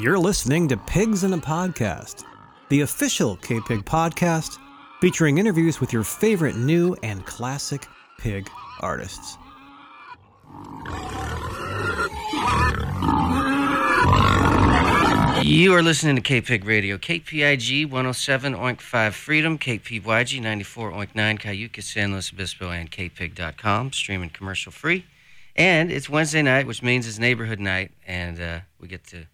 You're listening to Pigs in a Podcast, the official KPIG podcast featuring interviews with your favorite new and classic pig artists. You are listening to KPIG Radio, KPIG 107.5 Freedom, KPYG 94.9 Cayucos, San Luis Obispo, and KPIG.com, streaming commercial free. And it's Wednesday night, which means it's neighborhood night, and uh, we get to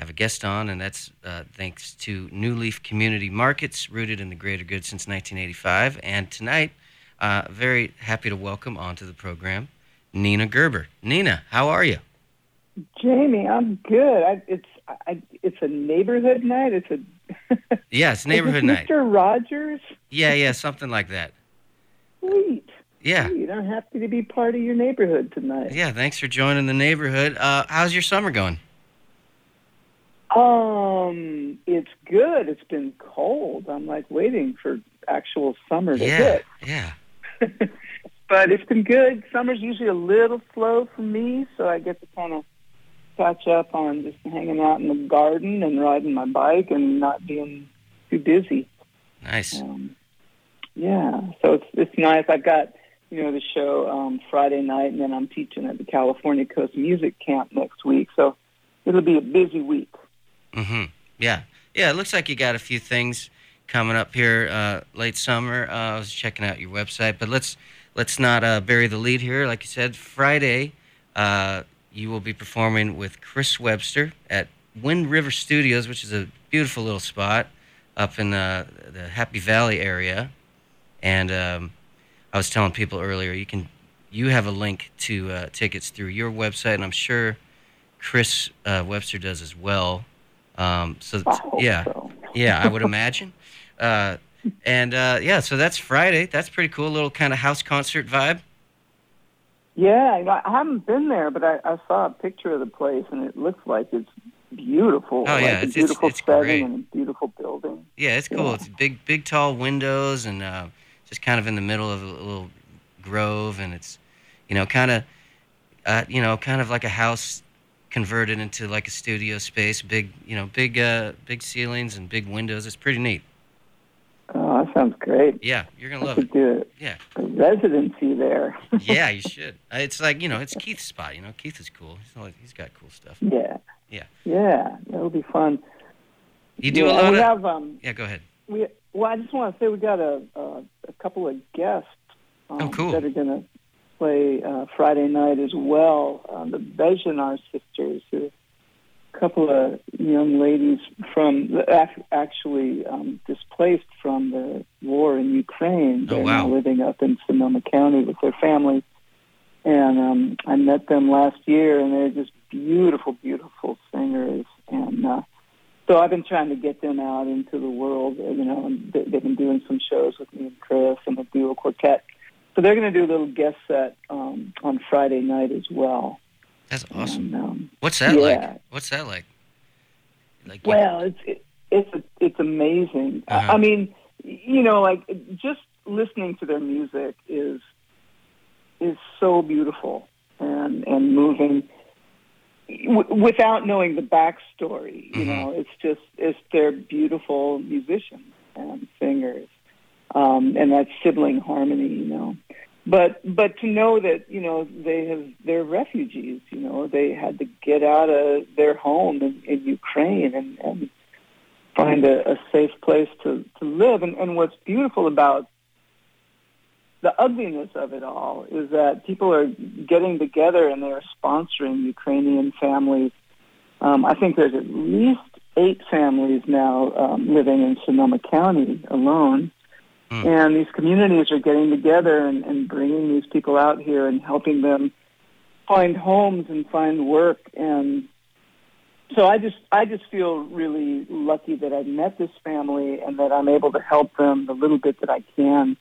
have a guest on, and that's uh, thanks to New Leaf Community Markets, rooted in the greater good since 1985. And tonight, uh, very happy to welcome onto the program Nina Gerber. Nina, how are you? Jamie, I'm good. I, it's I, it's a neighborhood night. It's a yeah, neighborhood night. Mr. Rogers. Yeah, yeah, something like that. Sweet. Yeah. Sweet. I'm happy to be part of your neighborhood tonight. Yeah, thanks for joining the neighborhood. Uh, how's your summer going? Um, it's good. It's been cold. I'm like waiting for actual summer to yeah, hit. yeah. but it's been good. Summer's usually a little slow for me, so I get to kind of catch up on just hanging out in the garden and riding my bike and not being too busy. Nice. Um, yeah, so it's it's nice. I've got you know the show um, Friday night, and then I'm teaching at the California Coast Music Camp next week. So it'll be a busy week. Mm-hmm. Yeah, yeah. It looks like you got a few things coming up here uh, late summer. Uh, I was checking out your website, but let's let's not uh, bury the lead here. Like you said, Friday. Uh, you will be performing with Chris Webster at Wind River Studios, which is a beautiful little spot up in the, the Happy Valley area. And um, I was telling people earlier, you can you have a link to uh, tickets through your website, and I'm sure Chris uh, Webster does as well. Um, so yeah, so. yeah, I would imagine. Uh, and uh, yeah, so that's Friday. That's pretty cool. A little kind of house concert vibe. Yeah, you know, I haven't been there, but I, I saw a picture of the place, and it looks like it's beautiful. Oh like yeah, a it's beautiful it's, it's setting great. and a beautiful building. Yeah, it's cool. Yeah. It's big, big, tall windows, and uh, just kind of in the middle of a little grove, and it's, you know, kind of, uh, you know, kind of like a house converted into like a studio space. Big, you know, big, uh, big ceilings and big windows. It's pretty neat. Oh, that sounds great. Yeah, you're gonna I love it. do Yeah, a residency there. yeah, you should. Uh, It's like you know, it's Keith's spot. You know, Keith is cool. He's, always, he's got cool stuff. yeah. Yeah. Yeah, that'll be fun. You do yeah, a lot and of. we have um yeah, go ahead. we well I just want to say we got a a, a couple of guests um, Oh, cool. that are going to play uh, Friday night as well. Um, the Bejanar sisters, who a couple of young ladies from actually um, displaced from the war in Ukraine. Oh, They're wow. now living up in Sonoma County with their families. And um, I met them last year, and they're just beautiful, beautiful singers. And uh, so I've been trying to get them out into the world. You know, and they- they've been doing some shows with me and Chris and the duo quartet. So they're going to do a little guest set um, on Friday night as well. That's awesome. And, um, What's that yeah. like? What's that like? Like Well, it's it, it's it's amazing. I- Uh-huh. I mean, you know, like just listening to their music is is so beautiful and and moving. W- without knowing the backstory, you Mhm. know, it's just it's they're beautiful musicians and singers, um, and that sibling harmony, you know. But but to know that you know they have they're refugees, you know, they had to get out of their home in, in Ukraine and, and find a, a safe place to, to live. And, and what's beautiful about the ugliness of it all is that people are getting together and they're sponsoring Ukrainian families. Um, I think there's at least eight families now um, living in Sonoma County alone. Hmm. And these communities are getting together and, and bringing these people out here and helping them find homes and find work. And so I just I just feel really lucky that I've met this family and that I'm able to help them the little bit that I can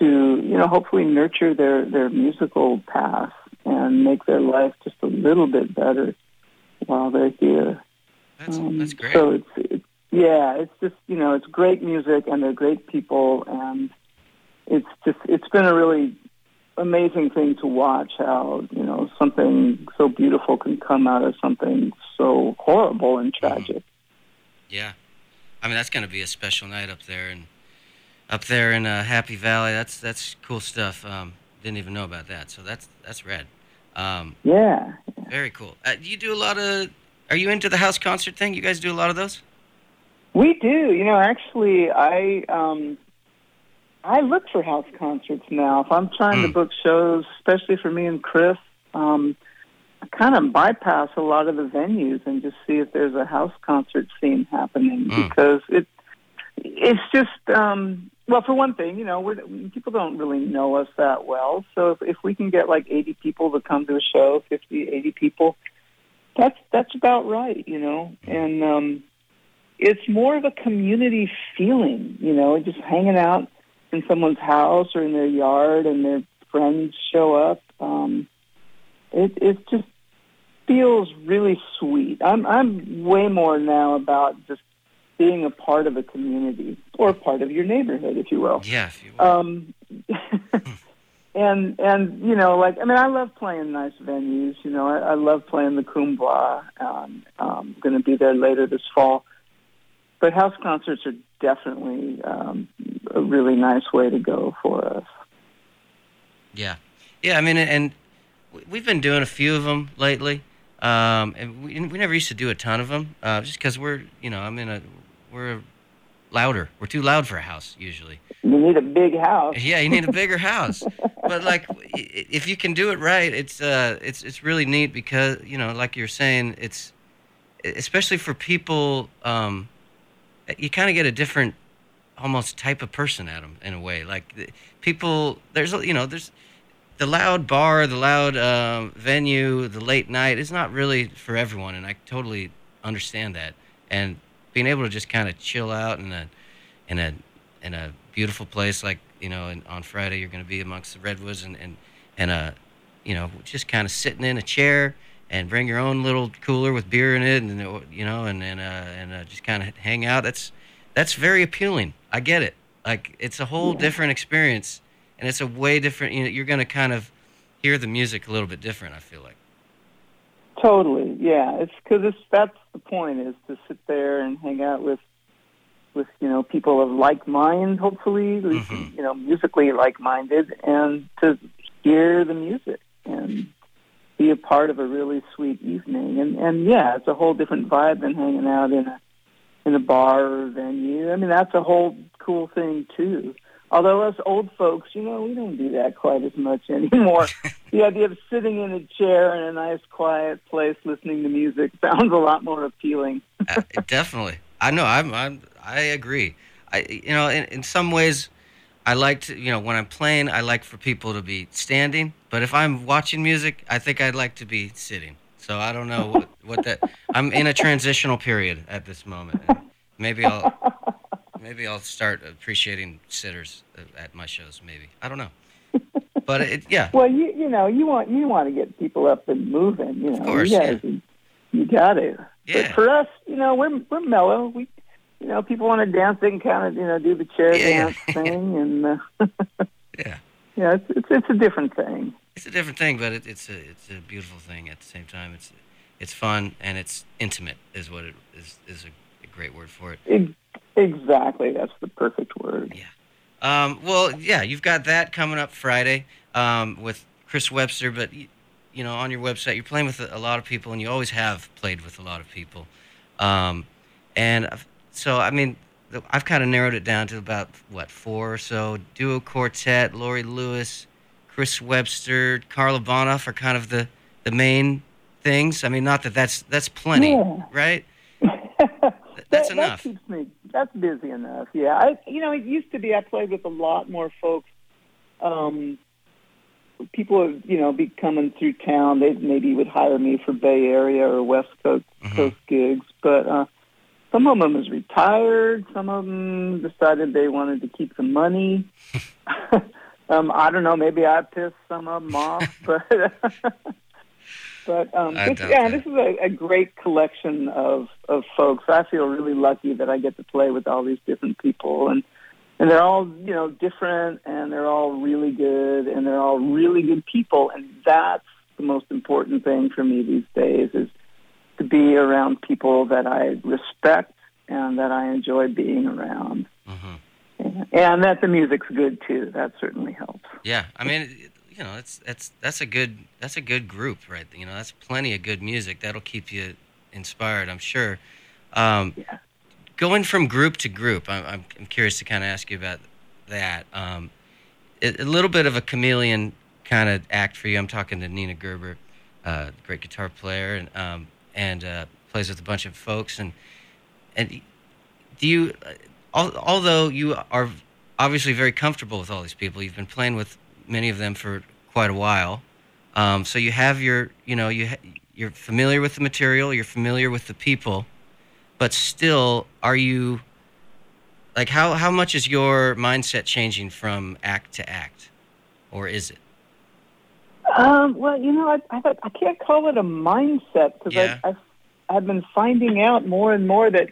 to you know hopefully nurture their their musical path and make their life just a little bit better while they're here. that's Um, that's great. So it's, it's yeah, it's just you know it's great music and they're great people and it's just it's been a really amazing thing to watch how you know something so beautiful can come out of something so horrible and tragic. Yeah, I mean that's going to be a special night up there and up there in uh, Happy Valley. That's that's cool stuff. Um, didn't even know about that, so that's that's rad. Um, Yeah. very cool. Uh, you do a lot of. Are you into the house concert thing? You guys do a lot of those? We do. You know, actually, I um, I look for house concerts now. If I'm trying to Mm. book shows, especially for me and Chris, um, I kind of bypass a lot of the venues and just see if there's a house concert scene happening Mm. because it it's just um, well, for one thing, you know, we're, people don't really know us that well. So if, if we can get like 80 people to come to a show, 50, 80 people, that's that's about right, you know, and. um it's more of a community feeling, you know, just hanging out in someone's house or in their yard and their friends show up. Um, it it just feels really sweet. I'm I'm way more now about just being a part of a community or part of your neighborhood, if you will. Yeah. If you will. Um, and and you know, like I mean, I love playing nice venues. You know, I, I love playing the Kuumbwa. Um, I'm going to be there later this fall. But house concerts are definitely um, a really nice way to go for us. Yeah, yeah. I mean, and we- we've been doing a few of them lately, um, and we, we never used to do a ton of them, uh, just because we're, you know, I'm in a, we're louder. We're too loud for a house usually. You need a big house. Yeah, you need a bigger house. But like, if you can do it right, it's uh, it's it's really neat because you know, like you're saying, it's especially for people, um, you kind of get a different, almost type of person at them in a way. Like the- people, there's you know, there's the loud bar, the loud um, venue, the late night is not really for everyone, and I totally understand that. And being able to just kind of chill out in a in a in a beautiful place like you know and on Friday you're going to be amongst the redwoods and and and uh you know just kind of sitting in a chair and bring your own little cooler with beer in it and you know and and uh, and uh, just kind of hang out that's that's very appealing I get it like it's a whole Yeah. different experience and it's a way different you know you're going to kind of hear the music a little bit different I feel like Totally, yeah. It's because it's that's the point is to sit there and hang out with with you know people of like mind, hopefully, Mhm. you know, musically like minded, and to hear the music and be a part of a really sweet evening. And and yeah, it's a whole different vibe than hanging out in a in a bar or venue. I mean, that's a whole cool thing too. Although us old folks, you know, we don't do that quite as much anymore. the idea of sitting in a chair in a nice, quiet place listening to music sounds a lot more appealing. uh, definitely. I know. I'm. I'm. I agree. I. You know. In, in some ways, I like to. You know, when I'm playing, I like for people to be standing. But if I'm watching music, I think I'd like to be sitting. So I don't know what, what that. I'm in a transitional period at this moment. Maybe I'll. Maybe I'll start appreciating sitters at my shows. Maybe I don't know. But it. Yeah. Well, you you know, you want you want to get people up and moving. You know, of course, you guys, you, you got to. Yeah. But for us, you know, we're we're mellow. We, you know, people want to dance, they can kind of you know do the chair Yeah, yeah. dance thing, and uh, Yeah. yeah, it's, it's it's a different thing. It's a different thing, but it, it's a it's a beautiful thing at the same time. It's it's fun and it's intimate is what it is is a, a great word for it. Exactly, that's the perfect word. Yeah. Um, well, yeah, you've got that coming up Friday um, with Chris Webster, but you, you know on your website you're playing with a, lot of people, and you always have played with a lot of people. Um, and I've- so I mean, I've kind of narrowed it down to about what four or so duo quartet. Laurie Lewis, Chris Webster, Karla Bonoff are kind of the the main things. I mean, not that that's that's plenty, Yeah. right? that, That's that enough. keeps me. That's busy enough. Yeah, I. You know, it used to be I played with a lot more folks. Um, people would, you know, be coming through town. They maybe would hire me for Bay Area or West Coast, Mhm. Coast gigs, but uh, some of them was retired. Some of them decided they wanted to keep the money. um, I don't know. Maybe I pissed some of them off, but. But um, this, yeah, this is a, a great collection of of folks. I feel really lucky that I get to play with all these different people, and and they're all you know different, and they're all really good, and they're all really good people, and that's the most important thing for me these days is to be around people that I respect and that I enjoy being around. Mm-hmm. And that the music's good too. That certainly helps. Yeah, I mean, you know, that's that's that's a good that's a good group, right? You know, that's plenty of good music that'll keep you inspired. I'm sure. Um, yeah. Going from group to group, I'm I'm curious to kind of ask you about that. Um, a, a little bit of a chameleon kind of act for you. I'm talking to Nina Gerber, uh, great guitar player, and um, and uh, plays with a bunch of folks. And and do you, although you are obviously very comfortable with all these people, you've been playing with many of them for quite a while. Um, so you have your, you know, you ha- you're familiar with the material, you're familiar with the people, but still, are you like how how much is your mindset changing from act to act, or is it? Um, well, you know, I, I, I can't call it a mindset because Yeah. I've, I've been finding out more and more that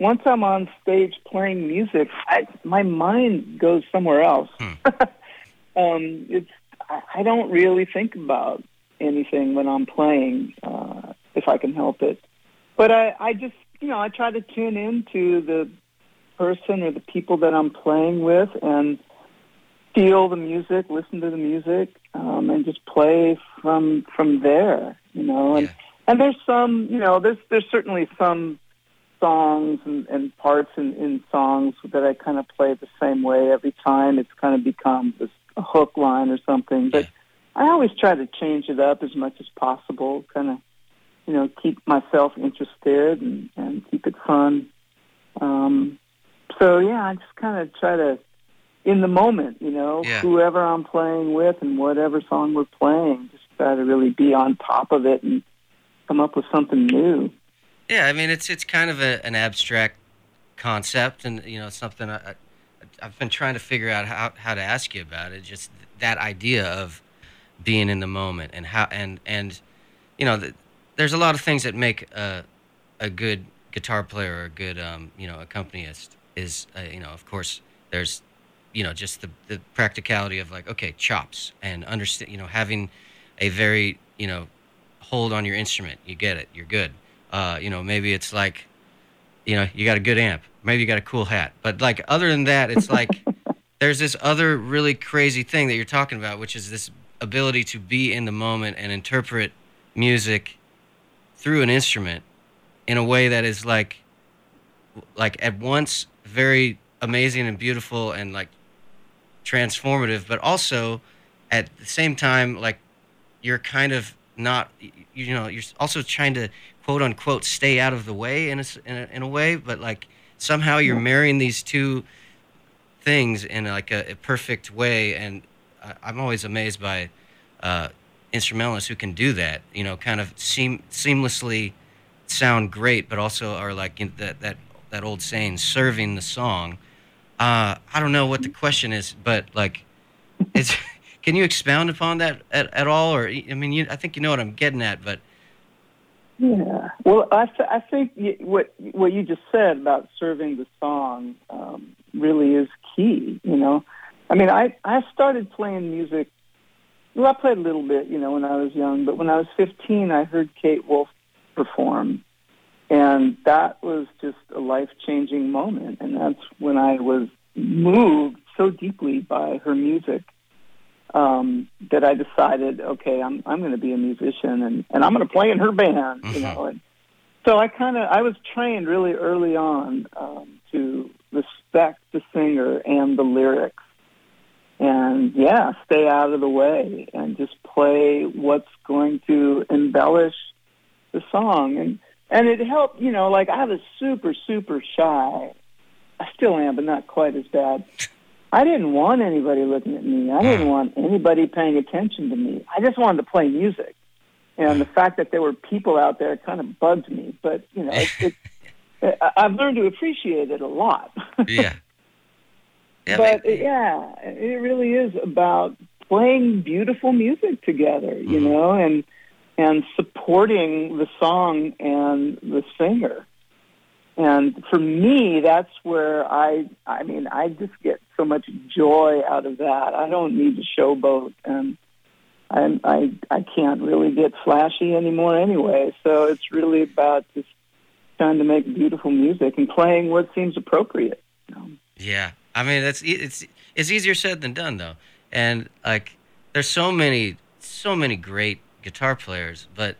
once I'm on stage playing music, I, my mind goes somewhere else. Hmm. um, it's I, I don't really think about anything when I'm playing uh, if I can help it. But I, I just you know I try to tune into the person or the people that I'm playing with and feel the music, listen to the music, um, and just play from from there. You know, and Yeah. and there's some you know there's there's certainly some songs and, and parts in, in songs that I kind of play the same way every time. It's kind of become this a hook line or something, but. Yeah. I always try to change it up as much as possible, kind of, you know, keep myself interested and, and keep it fun. Um, so yeah, I just kind of try to, in the moment, you know, Yeah. whoever I'm playing with and whatever song we're playing, just try to really be on top of it and come up with something new. Yeah, I mean it's it's kind of a, an abstract concept, and you know something I, I've been trying to figure out how, how to ask you about it. Just that idea of being in the moment and how and and you know th there's a lot of things that make a a good guitar player or a good um, you know accompanist is uh, you know of course there's you know just the the practicality of like okay chops and understand you know having a very you know hold on your instrument you get it you're good uh, you know maybe it's like you know you got a good amp. Maybe you got a cool hat. But like other than that it's like there's this other really crazy thing that you're talking about which is this ability to be in the moment and interpret music through an instrument in a way that is like like at once very amazing and beautiful and like transformative but also at the same time like you're kind of not you know you're also trying to quote unquote stay out of the way in a, in a, in a way but like somehow you're marrying these two things in like a, a perfect way and I, i'm always amazed by uh, instrumentalists who can do that you know kind of seam seamlessly sound great but also are like in that that that old saying serving the song. Uh, i don't know what the question is but like it's can you expound upon that at, at all? Or i mean you, i think you know what i'm getting at but Yeah. Well, I, th- I think what what you just said about serving the song um, really is key. You know, I mean, I I started playing music. Well, I played a little bit, you know, when I was young. But when I was 15, I heard Kate Wolf perform, and that was just a life changing moment. And that's when I was moved so deeply by her music um, that I decided, okay, I'm I'm going to be a musician and, and I'm going to play in her band, you Mhm. know. And so I kind of I was trained really early on um, to respect the singer and the lyrics, and yeah, stay out of the way and just play what's going to embellish the song. And and it helped, you know. Like I was super super shy. I still am, but not quite as bad. I didn't want anybody looking at me. I didn't Mm. want anybody paying attention to me. I just wanted to play music. And the fact that there were people out there kind of bugged me. But, you know, it, it, I've learned to appreciate it a lot. yeah yeah but yeah, it really is about playing beautiful music together, you Mhm. know, and and supporting the song and the singer. And for me, that's where I I mean, I just get so much joy out of that. I don't need to showboat and I I I can't really get flashy anymore anyway. So it's really about just trying to make beautiful music and playing what seems appropriate. You know? Yeah, I mean that's it's it's easier said than done though, and like there's so many so many great guitar players, but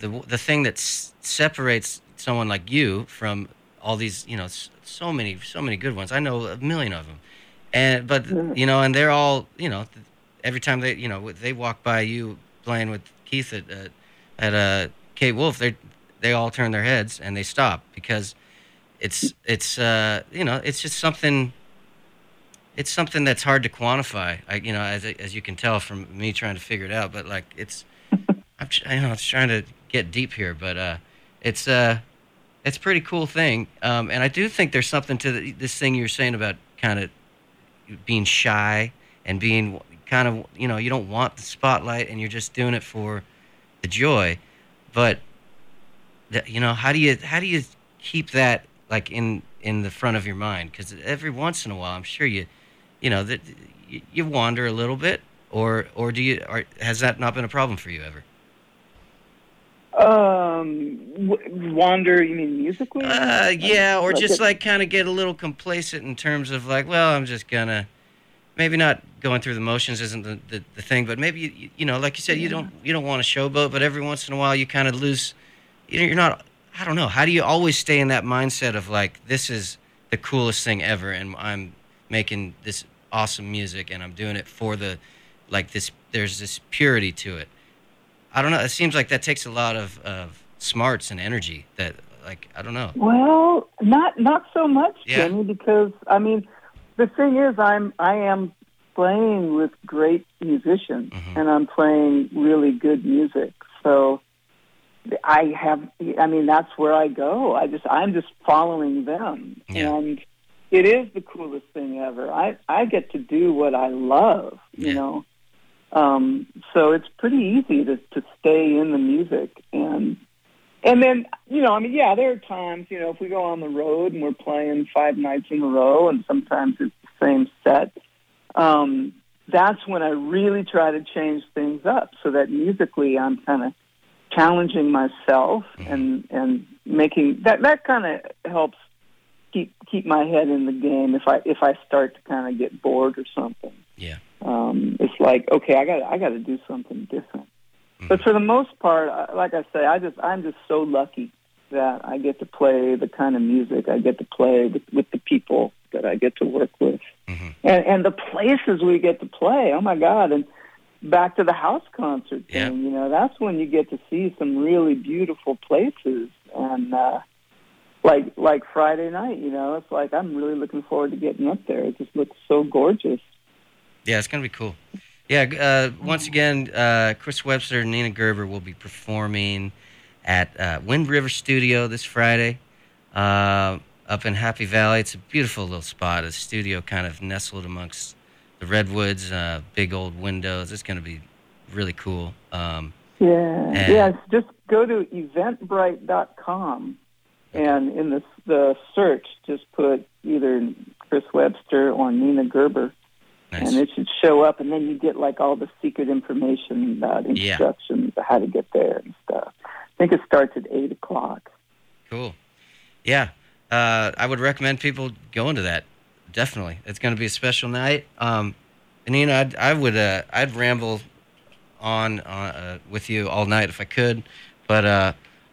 the the thing that separates someone like you from all these you know so many so many good ones. I know a million of them, and but you know, and they're all you know every time they you know they walk by you playing with Keith at at, at uh, Kate Wolf, they they all turn their heads and they stop because it's it's uh, you know it's just something it's something that's hard to quantify. I, you know, as as you can tell from me trying to figure it out, but like it's, I'm, you know, it's trying to get deep here, but uh, it's uh, it's a pretty cool thing. Um, and I do think there's something to the, this thing you're saying about kind of being shy and being kind of, you know, you don't want the spotlight and you're just doing it for the joy, but the, you know, how do you how do you keep that like in in the front of your mind? Because every once in a while, I'm sure you you know that you, you wander a little bit or or do you or has that not been a problem for you ever Um, w- wander? You mean musically? uh yeah or Like just it- like kind of get a little complacent in terms of like well i'm just gonna maybe not going through the motions isn't the, the, the thing but maybe you, you know like you said you don't you don't want to showboat but every once in a while you kind of lose you know, you're not i don't know how do you always stay in that mindset of like this is the coolest thing ever and i'm making this awesome music and i'm doing it for the like this there's this purity to it i don't know it seems like that takes a lot of, of smarts and energy that like i don't know Well, not not so much, Yeah. Jimmy, because I mean, the thing is, I'm I am playing with great musicians, Mhm. and I'm playing really good music. So I have, I mean, that's where I go. I just I'm just following them, Yeah. and it is the coolest thing ever. I I get to do what I love, you Yeah. know. Um, so it's pretty easy to to stay in the music and and then, you know, I mean, yeah, there are times, you know, if we go on the road and we're playing five nights in a row and sometimes it's the same set, um, that's when I really try to change things up so that musically I'm kind of challenging myself and, and making that, that kind of helps keep, keep my head in the game if I, if I start to kind of get bored or something. yeah Um, it's like, okay, I got, I got to do something different. But for the most part, like I say, I just I'm just so lucky that I get to play the kind of music I get to play with, with the people that I get to work with, Mhm. and and the places we get to play. Oh my God! And back to the house concert Yeah. thing. You know, that's when you get to see some really beautiful places, and uh, like like Friday night. You know, it's like I'm really looking forward to getting up there. It just looks so gorgeous. Yeah, it's gonna be cool. Yeah, uh, once again, uh, Chris Webster and Nina Gerber will be performing at uh, Wind River Studio this Friday uh, up in Happy Valley. It's a beautiful little spot. A studio kind of nestled amongst the redwoods, uh, big old windows. It's gonna be really cool. Um, Yeah, And- yeah. it's Just go to eventbrite.com, and in the the search, just put either Chris Webster or Nina Gerber, nice. and it should show up. And then you get like all the secret information about Yeah. instructions, how to get there and stuff. I think it starts at eight o'clock. Cool. Yeah, uh, I would recommend people going to that. Definitely, it's going to be a special night. Um, and Nina, I'd, I would, uh, I'd ramble on uh, with you all night if I could, but uh,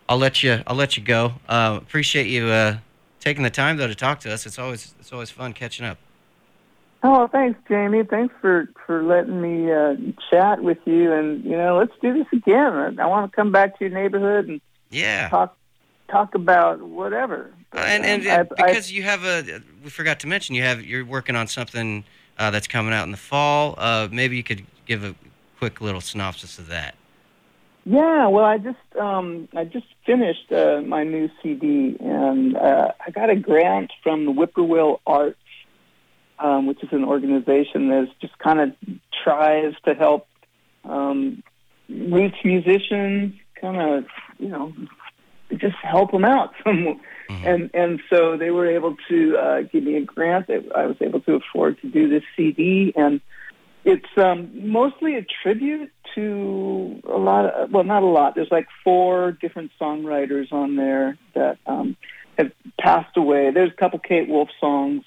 I'll let you, I'll let you go. Uh, appreciate you uh, taking the time though to talk to us. It's always, it's always fun catching up. Oh, thanks, Jamie. Thanks for for letting me uh, chat with you. And you know, let's do this again. I, I want to come back to your neighborhood and Yeah. talk talk about whatever. Uh, and and Um, I- I- because you have a, we forgot to mention you have you're working on something uh, that's coming out in the fall. Uh, maybe you could give a quick little synopsis of that. Yeah, well, I just um, I just finished uh, my new CD, and uh, I got a grant from the Whippoorwill Arts, um, which is an organization that just kind of tries to help um, roots musicians, kind of you know, just help them out. Some, Mhm. and and so they were able to uh, give me a grant that I was able to afford to do this CD, and it's um, mostly a tribute to a lot of, well, not a lot. There's like four different songwriters on there that um, have passed away. There's a couple Kate Wolf songs,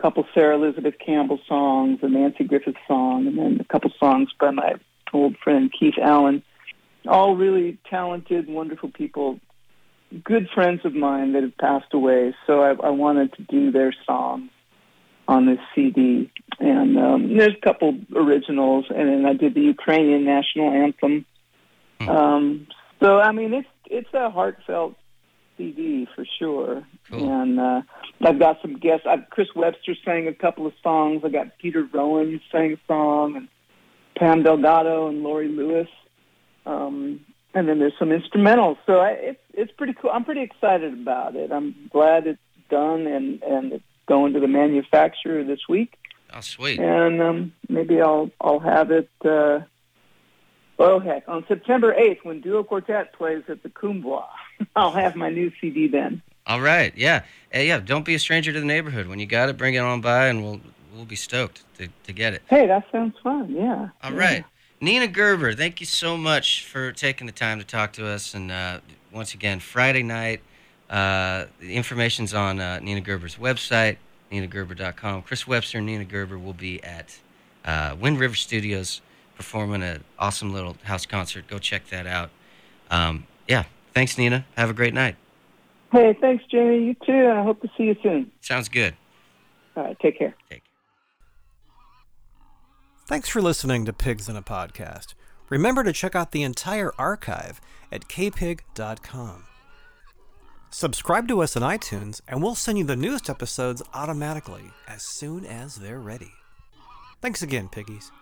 a couple Sarah Elizabeth Campbell songs, a Nanci Griffith song, and then a couple songs by my old friend Keith Allen. All really talented, wonderful people, good friends of mine that have passed away. So I, I wanted to do their songs on this CD. And um, there's a couple originals, and then I did the Ukrainian national anthem. Hmm. Um, so I mean, it's it's a heartfelt CD for sure. Cool. And uh, I've got some guests. I've, Chris Webster sang a couple of songs. I got Peter Rowan sang a song, and Pam Delgado and Laurie Lewis. Um, and then there's some instrumentals. So I, it's it's pretty cool. I'm pretty excited about it. I'm glad it's done and and it's going to the manufacturer this week. Oh, sweet. And um, maybe I'll I'll have it. Uh, oh heck, on September 8th when Duo Quartet plays at the Kuumbwa, I'll have my new CD then. All right. Yeah. Hey, yeah. Don't be a stranger to the neighborhood. When you got it, bring it on by, and we'll we'll be stoked to, to get it. Hey, that sounds fun. Yeah. All yeah. right. Nina Gerber, thank you so much for taking the time to talk to us. And uh, once again, Friday night, uh, the information's on uh, Nina Gerber's website, ninagerber.com. Chris Webster and Nina Gerber will be at uh, Wind River Studios performing an awesome little house concert. Go check that out. Um, yeah. Thanks, Nina. Have a great night. Hey, thanks, Jamie. You too. I hope to see you soon. Sounds good. All right. Take care. Take care. Thanks for listening to Pigs in a Podcast. Remember to check out the entire archive at kpig.com. Subscribe to us on iTunes, and we'll send you the newest episodes automatically as soon as they're ready. Thanks again, piggies.